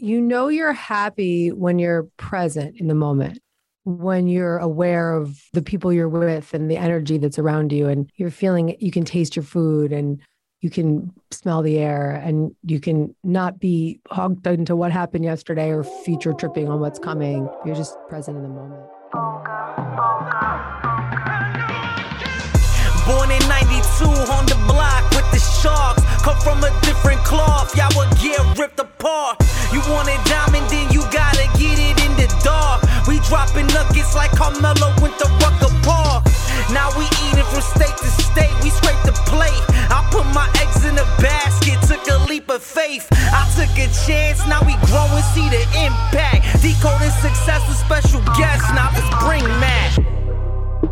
you know you're happy when you're present in the moment when you're aware of the people you're with and the energy that's around you and you're feeling you can taste your food and you can smell the air and you can not be hooked into what happened yesterday or future tripping on what's coming you're just present in the moment Born in 92 on the block with the sharks. Come from a different cloth, y'all would get ripped apart. You want it diamond, then you gotta get it in the dark. We dropping nuggets like Carmelo went to Rucker Park. Now we eating from state to state, we scrape the plate. I put my eggs in a basket, took a leap of faith. I took a chance, now we grow and see the impact. Decoding success with special guests, now let's bring Matt.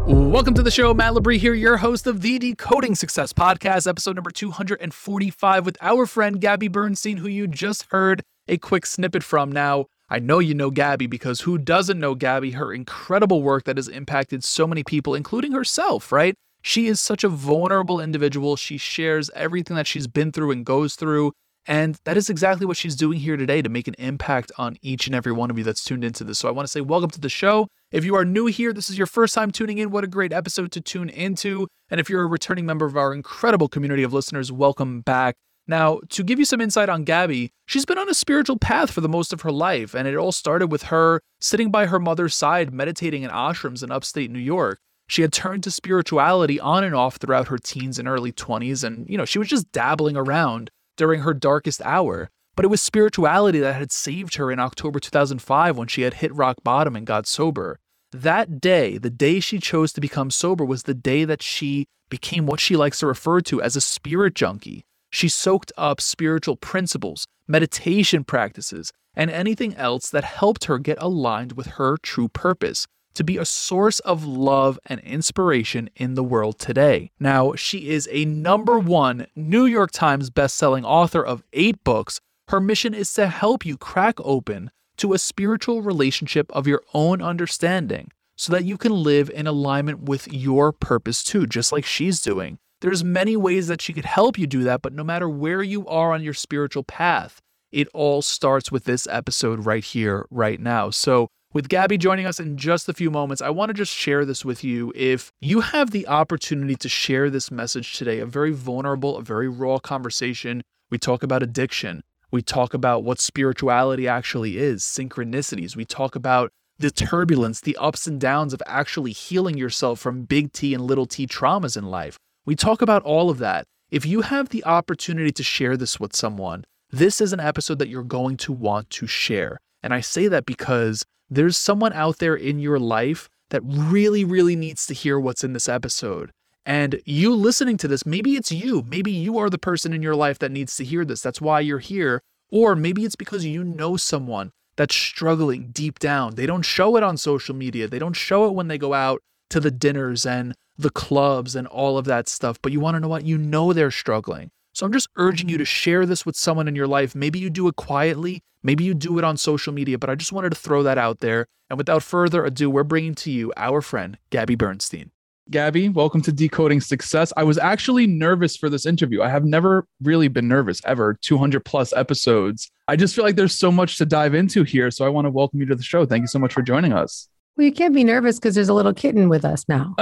Welcome to the show. Matt Labrie here, your host of the Decoding Success Podcast, episode number 245, with our friend Gabby Bernstein, who you just heard a quick snippet from. Now, I know you know Gabby because who doesn't know Gabby? Her incredible work that has impacted so many people, including herself, right? She is such a vulnerable individual. She shares everything that she's been through and goes through. And that is exactly what she's doing here today to make an impact on each and every one of you that's tuned into this. So I want to say welcome to the show. If you are new here, this is your first time tuning in. What a great episode to tune into. And if you're a returning member of our incredible community of listeners, welcome back. Now, to give you some insight on Gabby, she's been on a spiritual path for the most of her life, and it all started with her sitting by her mother's side meditating in ashrams in upstate New York. She had turned to spirituality on and off throughout her teens and early 20s, and you know, she was just dabbling around during her darkest hour. But it was spirituality that had saved her in October 2005 when she had hit rock bottom and got sober. That day, the day she chose to become sober, was the day that she became what she likes to refer to as a spirit junkie. She soaked up spiritual principles, meditation practices, and anything else that helped her get aligned with her true purpose to be a source of love and inspiration in the world today. Now, she is a number one New York Times bestselling author of eight books. Her mission is to help you crack open to a spiritual relationship of your own understanding so that you can live in alignment with your purpose too, just like she's doing. There's many ways that she could help you do that, but no matter where you are on your spiritual path, it all starts with this episode right here, right now. So, with Gabby joining us in just a few moments, I want to just share this with you. If you have the opportunity to share this message today, a very vulnerable, a very raw conversation, we talk about addiction. We talk about what spirituality actually is, synchronicities. We talk about the turbulence, the ups and downs of actually healing yourself from big T and little t traumas in life. We talk about all of that. If you have the opportunity to share this with someone, this is an episode that you're going to want to share. And I say that because there's someone out there in your life that really, really needs to hear what's in this episode. And you listening to this, maybe it's you. Maybe you are the person in your life that needs to hear this. That's why you're here. Or maybe it's because you know someone that's struggling deep down. They don't show it on social media, they don't show it when they go out to the dinners and the clubs and all of that stuff. But you want to know what? You know they're struggling. So I'm just urging you to mm-hmm. share this with someone in your life. Maybe you do it quietly, maybe you do it on social media, but I just wanted to throw that out there. And without further ado, we're bringing to you our friend, Gabby Bernstein. Gabby, welcome to Decoding Success. I was actually nervous for this interview. I have never really been nervous ever, 200 plus episodes. I just feel like there's so much to dive into here. So I want to welcome you to the show. Thank you so much for joining us. Well, you can't be nervous because there's a little kitten with us now.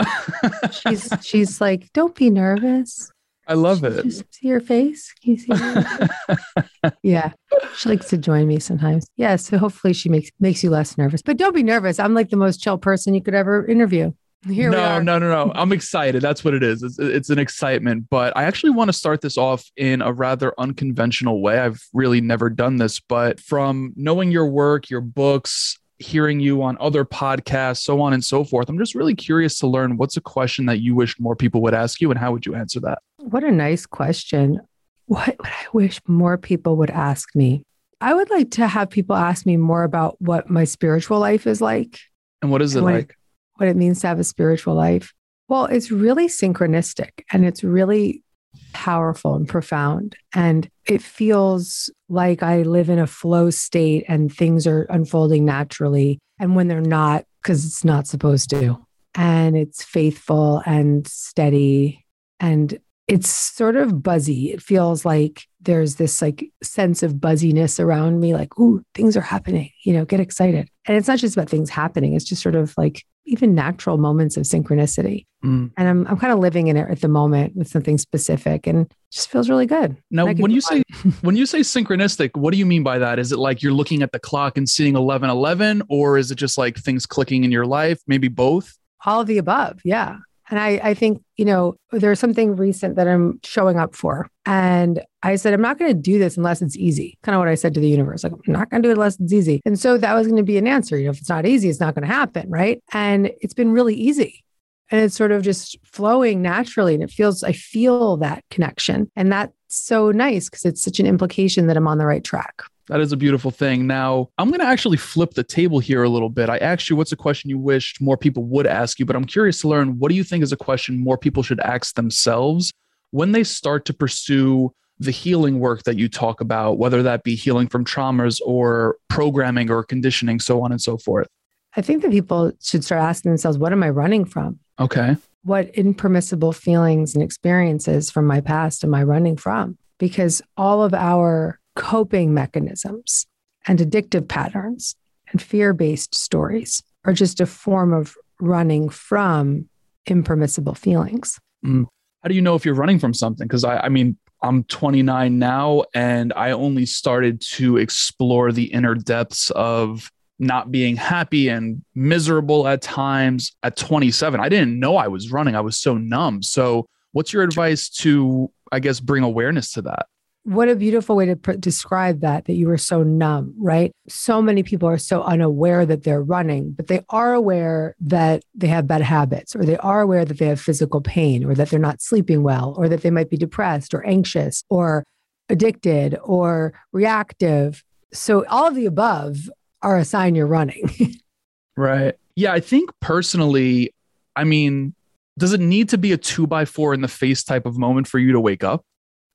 she's she's like, don't be nervous. I love it. Just see your face. Can you see yeah. She likes to join me sometimes. Yeah. So hopefully she makes makes you less nervous. But don't be nervous. I'm like the most chill person you could ever interview. Here we go. no, no, no, no. I'm excited. That's what it is. It's, it's an excitement. But I actually want to start this off in a rather unconventional way. I've really never done this, but from knowing your work, your books, hearing you on other podcasts, so on and so forth. I'm just really curious to learn what's a question that you wish more people would ask you and how would you answer that? What a nice question. What would I wish more people would ask me? I would like to have people ask me more about what my spiritual life is like. And what is it like? It, what it means to have a spiritual life. Well, it's really synchronistic and it's really powerful and profound. And it feels like I live in a flow state and things are unfolding naturally. And when they're not, because it's not supposed to. And it's faithful and steady. And it's sort of buzzy. It feels like there's this like sense of buzziness around me, like, ooh, things are happening, you know, get excited. And it's not just about things happening, it's just sort of like even natural moments of synchronicity. Mm. And I'm I'm kind of living in it at the moment with something specific and just feels really good. Now, And I can when you say when you say synchronistic, what do you mean by that? Is it like you're looking at the clock and seeing 11:11 or is it just like things clicking in your life? Maybe both? all of the above, yeah. And I, I think, you know, there's something recent that I'm showing up for. And I said, I'm not going to do this unless it's easy. Kind of what I said to the universe. Like, I'm not going to do it unless it's easy. And so that was going to be an answer. You know, if it's not easy, it's not going to happen. Right. And it's been really easy. And it's sort of just flowing naturally. And it feels, I feel that connection. And that's so nice because it's such an implication that I'm on the right track. That is a beautiful thing. Now, I'm going to actually flip the table here a little bit. I asked you what's a question you wished more people would ask you, but I'm curious to learn what do you think is a question more people should ask themselves when they start to pursue the healing work that you talk about, whether that be healing from traumas or programming or conditioning, so on and so forth? I think that people should start asking themselves, what am I running from? Okay. what impermissible feelings and experiences from my past am I running from? Because all of our coping mechanisms and addictive patterns and fear based stories are just a form of running from impermissible feelings. Mm. How do you know if you're running from something? Because I, I mean, I'm 29 now and I only started to explore the inner depths of not being happy and miserable at times at 27. I didn't know I was running. I was so numb. So, what's your advice to, I guess, bring awareness to that? What a beautiful way to pr- describe that, that you were so numb, right? So many people are so unaware that they're running, but they are aware that they have bad habits, or they are aware that they have physical pain, or that they're not sleeping well, or that they might be depressed, or anxious, or addicted, or reactive. So, all of the above are a sign you're running. Right. Yeah. I think personally, I mean, does it need to be a two by four in the face type of moment for you to wake up?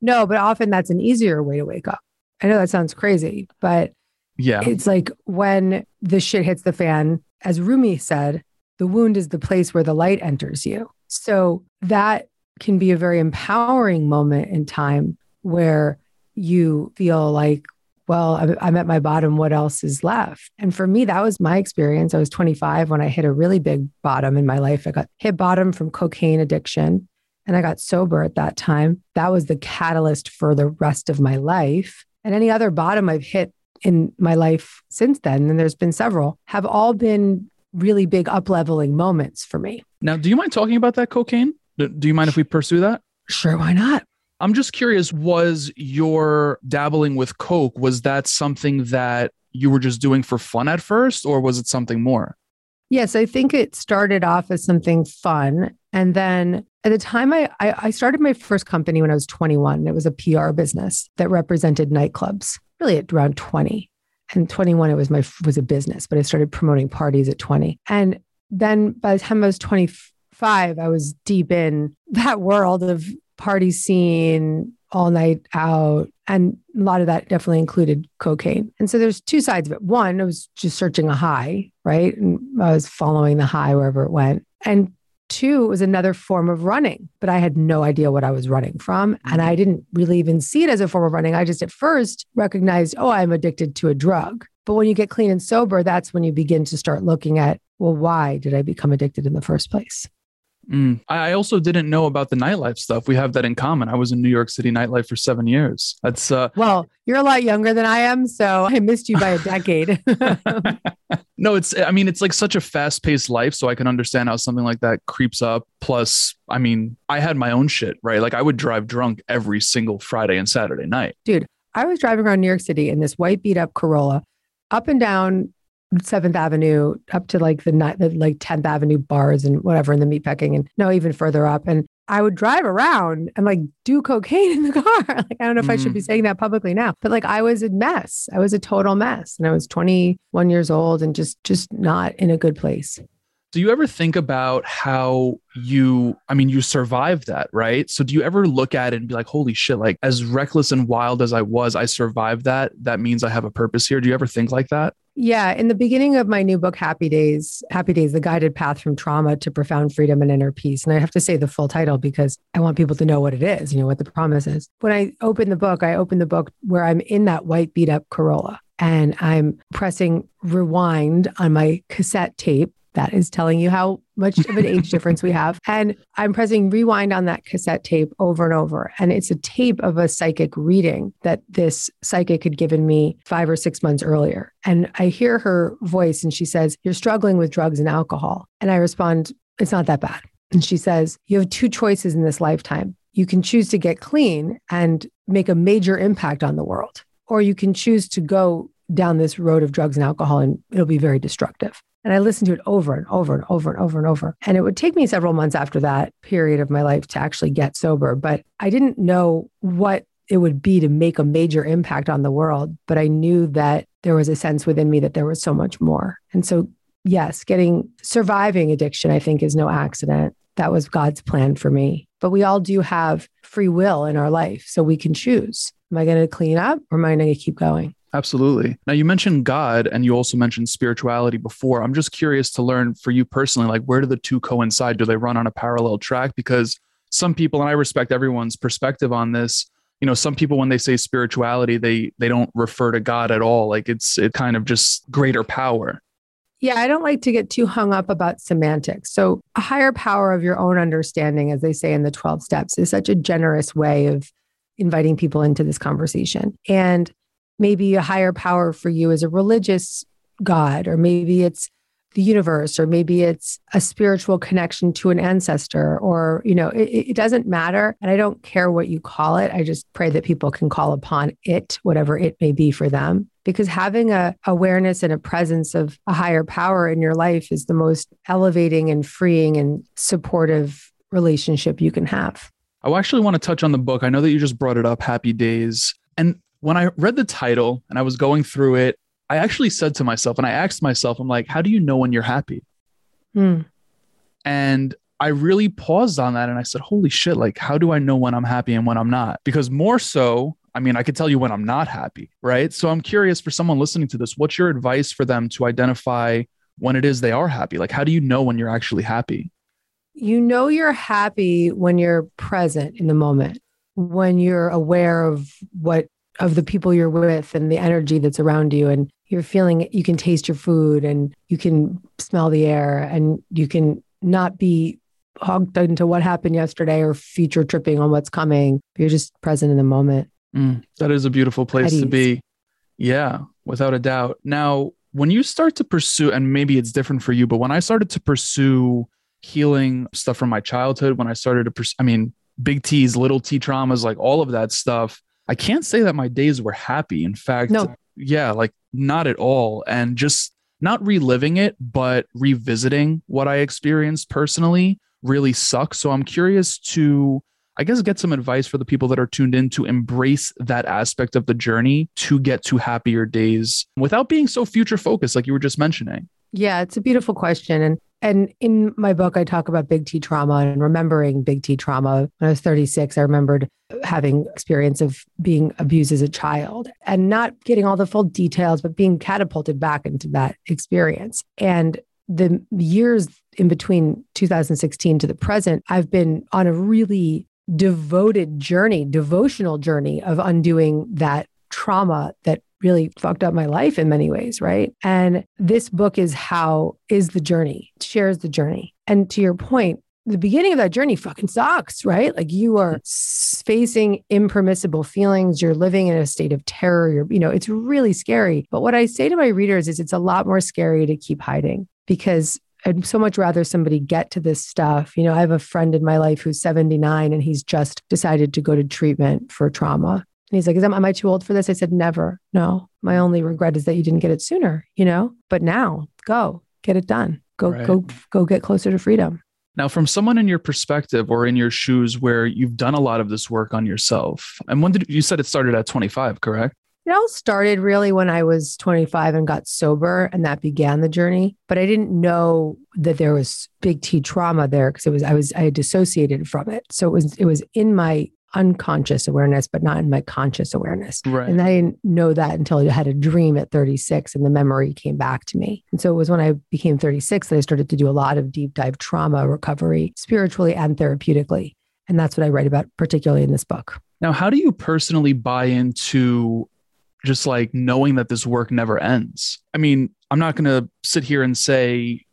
No, but often that's an easier way to wake up. I know that sounds crazy, but Yeah. It's like when the shit hits the fan, as Rumi said, the wound is the place where the light enters you. So that can be a very empowering moment in time where you feel like, well, I'm- I'm at my bottom. What else is left? And for me, that was my experience. I was 25 when I hit a really big bottom in my life. I got hit bottom from cocaine addiction and I got sober at that time. That was the catalyst for the rest of my life. And any other bottom I've hit in my life since then, and there's been several, have all been really big up leveling moments for me. Now, do you mind talking about that cocaine? Do do you mind if we pursue that? Sure, why not? I'm just curious was your dabbling with coke was that something that you were just doing for fun at first or was it something more? Yes, I think it started off as something fun. And then at the time I, I, I started my first company when I was 21. It was a PR business that represented nightclubs, really at around 20. And 21, it was my was a business, but I started promoting parties at 20. And then by the time I was 25, I was deep in that world of party scene, all night out. And a lot of that definitely included cocaine. And so there's two sides of it. One, I was just searching a high, right? And I was following the high wherever it went. And two, it was another form of running, but I had no idea what I was running from. And mm-hmm. I didn't really even see it as a form of running. I just at first recognized, oh, I'm addicted to a drug. But when you get clean and sober, that's when you begin to start looking at, well, why did I become addicted in the first place? Mm. I I also didn't know about the nightlife stuff. We have that in common. I was in New York City nightlife for seven years. That's uh Well, you're a lot younger than I am, so I missed you by a decade. no, it's I mean, it's like such a fast-paced life. So I can understand how something like that creeps up. Plus, I mean, I had my own shit, right? Like I would drive drunk every single Friday and Saturday night. Dude, I was driving around New York City in this white beat up Corolla, up and down Seventh Avenue, up to like the, ni- the like Tenth Avenue bars and whatever in the meatpacking, and no, even further up. And I would drive around and like do cocaine in the car. Like I don't know if I should be mm. saying that publicly now, but like I was a mess. I was a total mess, and I was 21 years old and just just not in a good place. Do you ever think about how you, I mean, you survived that, right? So do you ever look at it and be like, holy shit, like as reckless and wild as I was, I survived that. That means I have a purpose here. Do you ever think like that? Yeah. In the beginning of my new book, Happy Days, Happy Days, The Guided Path from Trauma to Profound Freedom and Inner Peace. And I have to say the full title because I want people to know what it is, you know, what the promise is. When I open the book, I open the book where I'm in that white beat up Corolla and I'm pressing rewind on my cassette tape that is telling you how much of an age difference we have. And I'm pressing rewind on that cassette tape over and over. And it's a tape of a psychic reading that this psychic had given me five or six months earlier. And I hear her voice and she says, You're struggling with drugs and alcohol. And I respond, It's not that bad. And she says, You have two choices in this lifetime. You can choose to get clean and make a major impact on the world, or you can choose to go down this road of drugs and alcohol and it'll be very destructive. And I listened to it over and over and over and over and over. And it would take me several months after that period of my life to actually get sober. But I didn't know what it would be to make a major impact on the world. But I knew that there was a sense within me that there was so much more. And so, yes, getting surviving addiction, I think, is no accident. That was God's plan for me. But we all do have free will in our life. So we can choose. Am I going to clean up or am I going to keep going? Absolutely. Now, you mentioned God and you also mentioned spirituality before. I'm just curious to learn for you personally, like, where do the two coincide? Do they run on a parallel track? Because some people, and I respect everyone's perspective on this, you know some people when they say spirituality they they don't refer to god at all like it's it kind of just greater power yeah, I don't like to get too hung up about semantics. So, a higher power of your own understanding, as they say in the 12 steps, is such a generous way of inviting people into this conversation. And maybe a higher power for you is a religious God, or maybe it's the universe, or maybe it's a spiritual connection to an ancestor, or, you know, it, it, doesn't matter. And I don't care what you call it. I just pray that people can call upon it, whatever it may be for them. Because having a awareness and a presence of a higher power in your life is the most elevating and freeing and supportive relationship you can have. I actually want to touch on the book. I know that you just brought it up, Happy Days. And when I read the title and I was going through it, I actually said to myself, and I asked myself, I'm like, how do you know when you're happy? Hmm. And I really paused on that and I said, holy shit, like, how do I know when I'm happy and when I'm not? Because more so, I mean, I could tell you when I'm not happy, right? So I'm curious for someone listening to this, what's your advice for them to identify when it is they are happy? Like, how do you know when you're actually happy? You know, you're happy when you're present in the moment, when you're aware of what of the people you're with and the energy that's around you and you're feeling you can taste your food and you can smell the air and you can not be hogged into what happened yesterday or future tripping on what's coming. You're just present in the moment. Mm, that is a beautiful place to be. yeah without a doubt. Now when you start to pursue and maybe it's different for you but when i started to pursue healing stuff from my childhood when i started to pursue i mean big t's little t traumas like all of that stuff I can't say that my days were happy. In fact, no. yeah, like not at all. And just not reliving it, but revisiting what I experienced personally really sucks. So I'm curious to, I guess, get some advice for the people that are tuned in to embrace that aspect of the journey to get to happier days without being so future focused, like you were just mentioning. Yeah, it's a beautiful question. And and in my book, I talk about big T trauma and remembering big T trauma. When I was 36, I remembered having experience of being abused as a child and not getting all the full details, but being catapulted back into that experience. And the years in between 2016 to the present, I've been on a really devoted journey, devotional journey of undoing that trauma that really fucked up my life in many ways, right? And this book is how is the journey, shares the journey. And to your point, the beginning of that journey fucking sucks, right? Like you are mm-hmm. facing impermissible feelings. You're living in a state of terror. You're, you know, it's really scary. But what I say to my readers is it's a lot more scary to keep hiding because I'd so much rather somebody get to this stuff. You know, I have a friend in my life who's 79 and he's just decided to go to treatment for trauma. And he's like, Is, am I too old for this? I said, Never. No. My only regret is that you didn't get it sooner, you know? But now go get it done. Go, right. go, go get closer to freedom. Now, from someone in your perspective or in your shoes where you've done a lot of this work on yourself, and when did you said it started at 25, correct? It all started really when I was 25 and got sober, and that began the journey. But I didn't know that there was big T trauma there because it was I was I had dissociated from it. So it was it was in my unconscious awareness, but not in my conscious awareness. Right. And I didn't know that until I had a dream at 36 and the memory came back to me. And so it was when I became 36 that I started to do a lot of deep dive trauma recovery, spiritually and therapeutically. And that's what I write about, particularly in this book. Now, how do you personally buy into just like knowing that this work never ends? I mean, I'm not going to sit here and say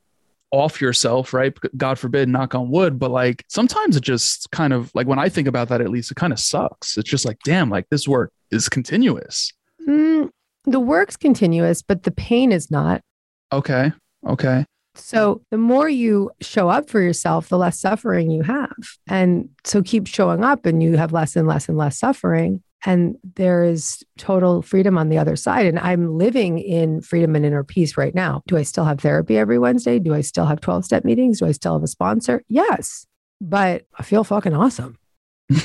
off yourself, right? God forbid, knock on wood. But like sometimes it just kind of like when I think about that, at least it kind of sucks. It's just like, damn, like this work is continuous. Mm, the work's continuous, but the pain is not. Okay. Okay. So the more you show up for yourself, the less suffering you have. And so keep showing up and you have less and less and less suffering. And there is total freedom on the other side. And I'm living in freedom and inner peace right now. Do I still have therapy every Wednesday? Do I still have 12 step meetings? Do I still have a sponsor? Yes. But I feel fucking awesome.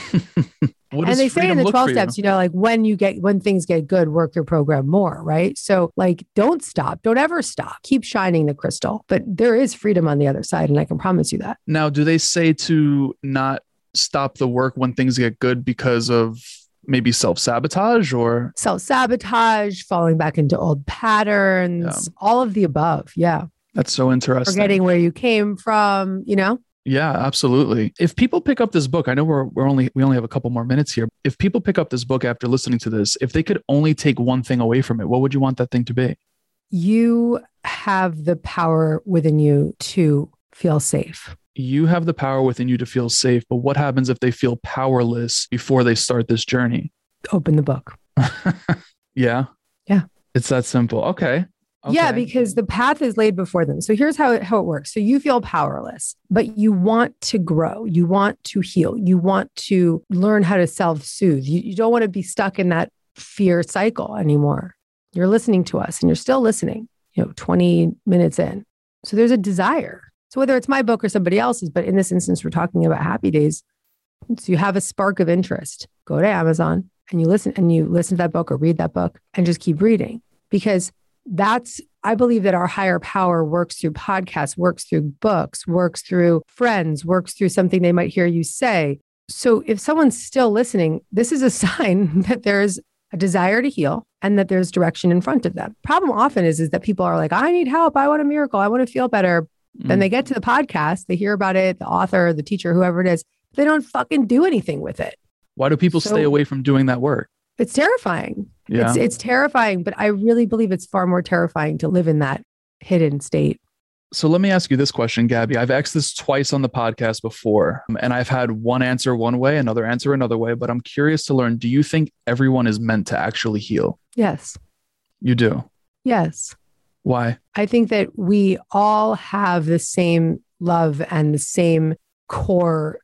And they say in the 12 for you? steps, you know, like when you get, when things get good, work your program more, right? So, like, don't stop. Don't ever stop. Keep shining the crystal. But there is freedom on the other side. And I can promise you that. Now, do they say to not stop the work when things get good because of maybe self sabotage or? Self sabotage, falling back into old patterns, all of the above. Yeah. That's so interesting. Forgetting where you came from, you know? Yeah, absolutely. If people pick up this book, I know we're, we're only we only have a couple more minutes here. If people pick up this book after listening to this, if they could only take one thing away from it, what would you want that thing to be? You have the power within you to feel safe. You have the power within you to feel safe, but what happens if they feel powerless before they start this journey? Open the book. yeah. Yeah. It's that simple. Okay. Yeah, because the path is laid before them. So here's how it, how it works. So you feel powerless, but you want to grow. You want to heal. You want to learn how to self soothe. You, you don't want to be stuck in that fear cycle anymore. You're listening to us and you're still listening, you know, 20 minutes in. So there's a desire. So whether it's my book or somebody else's, but in this instance, we're talking about happy days. So you have a spark of interest. Go to Amazon and you listen and you listen to that book or read that book and just keep reading because that's I believe that our higher power works through podcasts, works through books, works through friends, works through something they might hear you say. So if someone's still listening, this is a sign that there's a desire to heal and that there's direction in front of them. Problem often is, is that people are like, I need help. I want a miracle. I want to feel better. Then Mm. they get to the podcast, they hear about it, the author, the teacher, whoever it is, they don't fucking do anything with it. Why do people So- stay away from doing that work? It's terrifying. Yeah. It's it's terrifying, but I really believe it's far more terrifying to live in that hidden state. So let me ask you this question, Gabby. I've asked this twice on the podcast before, and I've had one answer one way, another answer another way, but I'm curious to learn do you think everyone is meant to actually heal? Yes. You do. Yes. Why? I think that we all have the same love and the same core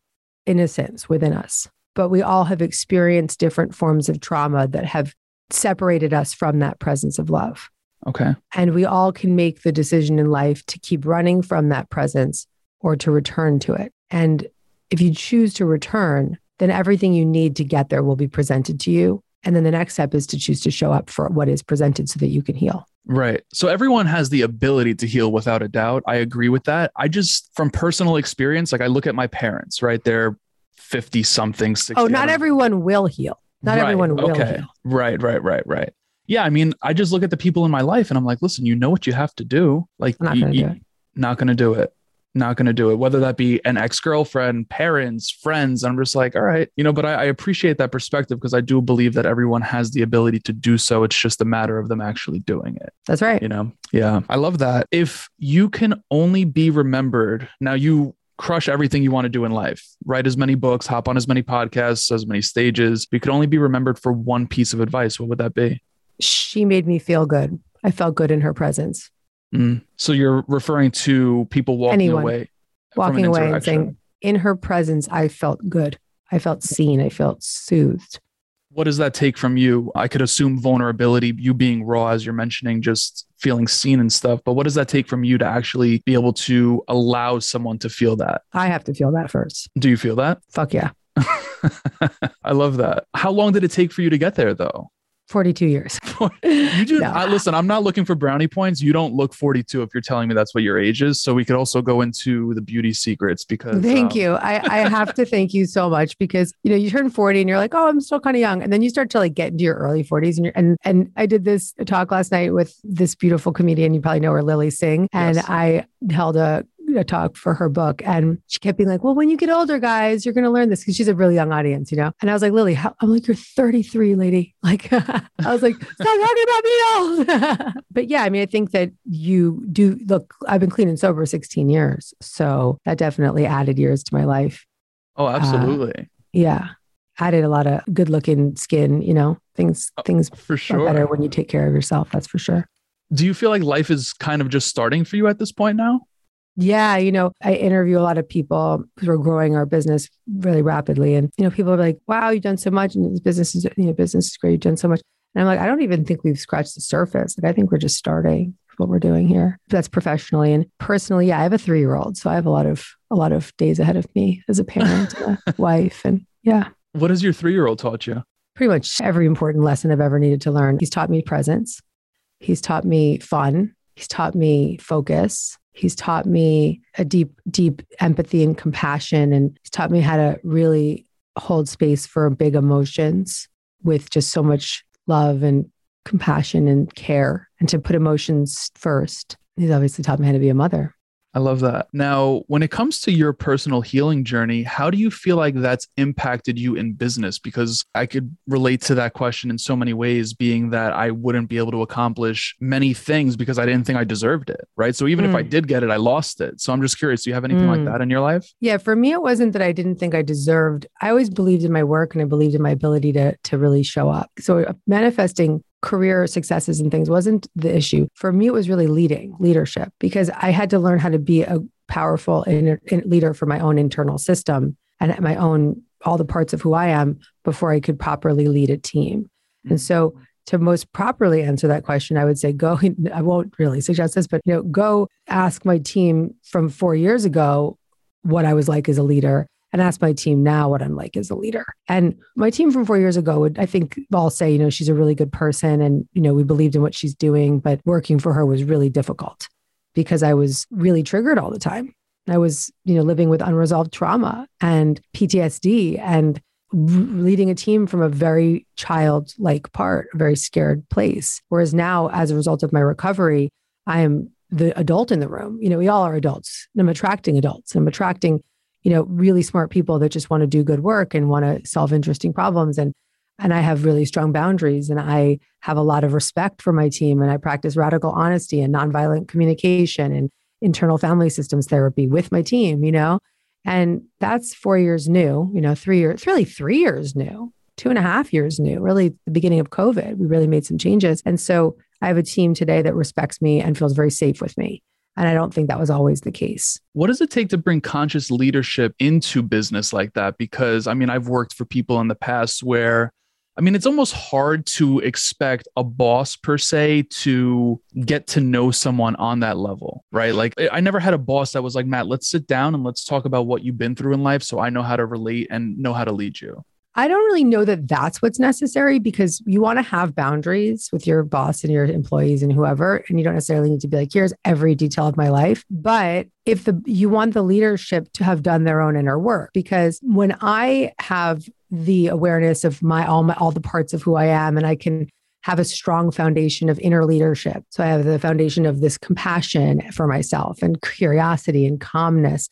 innocence within us, but we all have experienced different forms of trauma that have separated us from that presence of love. Okay. And we all can make the decision in life to keep running from that presence or to return to it. And if you choose to return, then everything you need to get there will be presented to you. And then the next step is to choose to show up for what is presented so that you can heal. Right. So everyone has the ability to heal without a doubt. I agree with that. I just, from personal experience, like I look at my parents, right? They're 50 something, 60. Oh, not everyone will heal. Not Right, everyone will okay. heal. Right, right, right, right. Yeah, I mean, I just look at the people in my life and I'm like, listen, you know what you have to do. Like, I'm not going to do it. not going to do it. Not going to do it. Whether that be an ex girlfriend, parents, friends. I'm just like, all right, you know, but I, I appreciate that perspective because I do believe that everyone has the ability to do so. It's just a matter of them actually doing it, That's right. you know? Yeah. I love that. If you can only be remembered, now you crush everything you want to do in life, write as many books, hop on as many podcasts, as many stages. You could only be remembered for one piece of advice. What would that be? She made me feel good. I felt good in her presence. Mm. So you're referring to people walking Anyone. away, an Walking away and saying, in her presence, I felt good. I felt seen. I felt soothed. what does that take from you? I could assume vulnerability, you being raw, as you're mentioning, just feeling seen and stuff. But what does that take from you to actually be able to allow someone to feel that? I have to feel that first. Do you feel that? Fuck yeah. I love that. How long did it take for you to get there, though? 42 years. you do. No. I, listen, I'm not looking for brownie points. You don't look 42 if you're telling me that's what your age is. So we could also go into the beauty secrets because. Thank um, you. I, I have to thank you so much because you know you turn 40 and you're like, oh, I'm still kind of young, and then you start to like get into your early 40s and you're and and I did this talk last night with this beautiful comedian. You probably know her, Lilly Singh, and Yes. I held a a talk for her book. And she kept being like well when you get older guys you're going to learn this. Because she's a really young audience you know? And i was like Lilly how, i'm like you're 33 lady. Like i was like stop talking about me old but yeah i mean i think that you do look i've been clean and sober 16 years so that definitely added years to my life. Oh, uh, absolutely. yeah. Added a lot of good looking skin you know? Things oh, things for sure better when you take care of yourself that's for sure. Do you feel like life is kind of just starting for you at this point now? Yeah, you know, I interview a lot of people who are growing our business really rapidly. And, you know, people are like, wow, you've done so much and this business is, you know, business is great. You've done so much. And I'm like, I don't even think we've scratched the surface. Like, I think we're just starting what we're doing here. That's professionally and personally. Yeah, I have a three year old. So I have a lot of, a lot of days ahead of me as a parent, and a wife. And yeah, What has your three year old taught you? pretty much every important lesson I've ever needed to learn. He's taught me presence. He's taught me fun. He's taught me focus. He's taught me a deep, deep empathy and compassion. And he's taught me how to really hold space for big emotions with just so much love and compassion and care and to put emotions first. He's obviously taught me how to be a mother. I love that. Now, when it comes to your personal healing journey, how do you feel like that's impacted you in business? Because I could relate to that question in so many ways, being that I wouldn't be able to accomplish many things because I didn't think I deserved it. Right. So even if I Mm. did get it, I lost it. So I'm just curious, do you have anything like Mm. that in your life? Yeah, for me, it wasn't that I didn't think I deserved. I always believed in my work and I believed in my ability to to really show up. So uh, manifesting career successes and things wasn't the issue. For me, it was really leading, leadership, because I had to learn how to be a powerful inner, in, leader for my own internal system and my own all the parts of who I am before I could properly lead a team. Hmm. And so to most properly answer that question, I would say go. I won't really suggest this, but you know, go ask my team from four years ago what I was like as a leader and ask my team now what I'm like as a leader. And my team from four years ago would, I think, all say, you know, she's a really good person and, you know, we believed in what she's doing, but working for her was really difficult because I was really triggered all the time. I was, you know, living with unresolved trauma and PTSD and leading a team from a very childlike part, a very scared place. Whereas now, as a result of my recovery, I am the adult in the room. You know, we all are adults. And I'm attracting adults. And I'm attracting, you know, really smart people that just want to do good work and want to solve interesting problems. And and I have really strong boundaries and I have a lot of respect for my team and I practice radical honesty and nonviolent communication and internal family systems therapy with my team, you know? And that's four years new, you know, three years, it's really three years new, two and a half years new, really the beginning of COVID. We really made some changes. And so I have a team today that respects me and feels very safe with me. And I don't think that was always the case. What does it take to bring conscious leadership into business like that? Because I mean, I've worked for people in the past where I mean, it's almost hard to expect a boss per se to get to know someone on that level, right? Like, I never had a boss that was like, Matt, let's sit down and let's talk about what you've been through in life so I know how to relate and know how to lead you. I don't really know that that's what's necessary because you want to have boundaries with your boss and your employees and whoever, and you don't necessarily need to be like, here's every detail of my life. But if the you want the leadership to have done their own inner work, because when I have the awareness of my all my all the parts of who I am, and I can have a strong foundation of inner leadership. So I have the foundation of this compassion for myself and curiosity and calmness.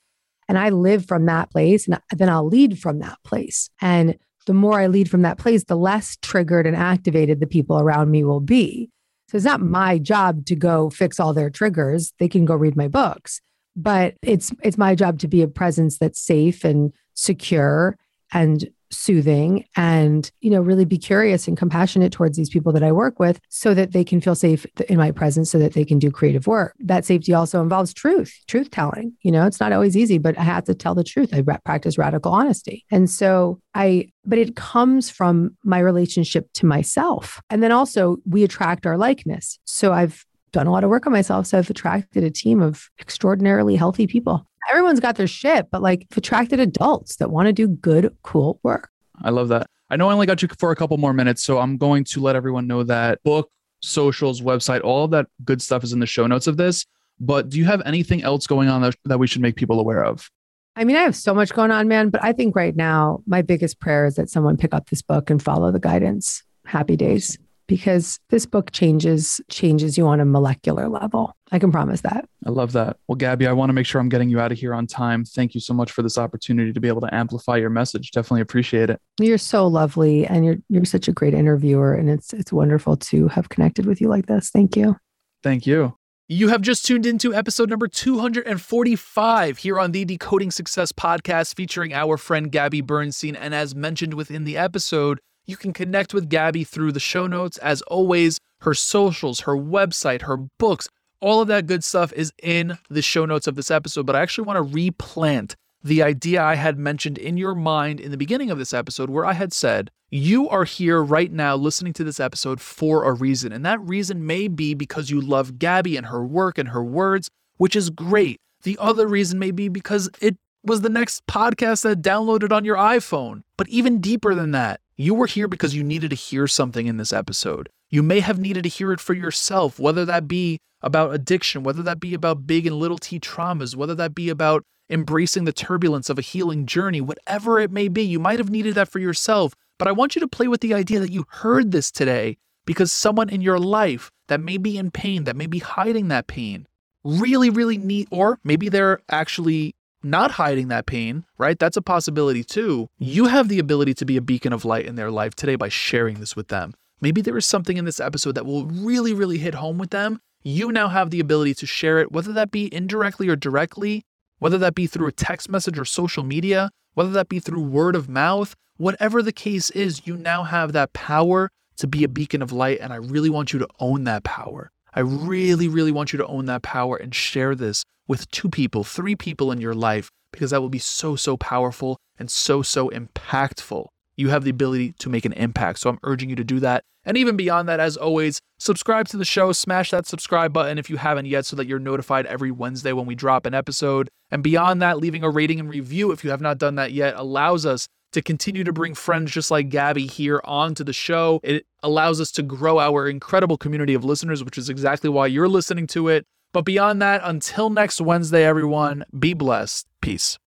And I live from that place, and then I'll lead from that place. And the more I lead from that place, the less triggered and activated the people around me will be. So it's not my job to go fix all their triggers. They can go read my books, but it's it's my job to be a presence that's safe and secure and soothing and you know really be curious and compassionate towards these people that I work with so that they can feel safe in my presence so that they can do creative work. That safety also involves truth, truth telling. You know, it's not always easy, but I have to tell the truth. I ra- practice radical honesty. And so I but it comes from my relationship to myself. And then also we attract our likeness. So I've done a lot of work on myself. So I've attracted a team of extraordinarily healthy people. Everyone's got their shit, but like I've attracted adults that want to do good, cool work. I love that. I know I only got you for a couple more minutes, so I'm going to let everyone know that book, socials, website, all of that good stuff is in the show notes of this. But do you have anything else going on that, that we should make people aware of? I mean, I have so much going on, man, but I think right now my biggest prayer is that someone pick up this book and follow the guidance. Happy days because this book changes changes you on a molecular level. I can promise that. I love that. Well, Gabby, I want to make sure I'm getting you out of here on time. Thank you so much for this opportunity to be able to amplify your message. Definitely appreciate it. You're so lovely and you're you're such a great interviewer and it's it's wonderful to have connected with you like this. Thank you. Thank you. You have just tuned into episode number 245 here on the Decoding Success podcast featuring our friend Gabby Bernstein. And as mentioned within the episode, you can connect with Gabby through the show notes. As always, her socials, her website, her books, all of that good stuff is in the show notes of this episode. But I actually want to replant the idea I had mentioned in your mind in the beginning of this episode, where I had said, You are here right now listening to this episode for a reason. And that reason may be because you love Gabby and her work and her words, which is great. The other reason may be because it was the next podcast that downloaded on your iPhone. But even deeper than that, you were here because you needed to hear something in this episode. You may have needed to hear it for yourself, whether that be about addiction, whether that be about big and little t traumas, whether that be about embracing the turbulence of a healing journey, whatever it may be. You might have needed that for yourself. But I want you to play with the idea that you heard this today because someone in your life that may be in pain, that may be hiding that pain, really, really need, or maybe they're actually not hiding that pain, right? That's a possibility too. You have the ability to be a beacon of light in their life today by sharing this with them. Maybe there is something in this episode that will really, really hit home with them. You now have the ability to share it, whether that be indirectly or directly, whether that be through a text message or social media, whether that be through word of mouth, whatever the case is, you now have that power to be a beacon of light. And I really want you to own that power. I really, really want you to own that power and share this with two people, three people in your life, because that will be so, so powerful and so, so impactful. You have the ability to make an impact. So I'm urging you to do that. And even beyond that, as always, subscribe to the show, smash that subscribe button if you haven't yet so that you're notified every Wednesday when we drop an episode. And beyond that, leaving a rating and review if you have not done that yet allows us to continue to bring friends just like Gabby here onto the show. It allows us to grow our incredible community of listeners, which is exactly why you're listening to it. But beyond that, until next Wednesday, everyone, be blessed. Peace.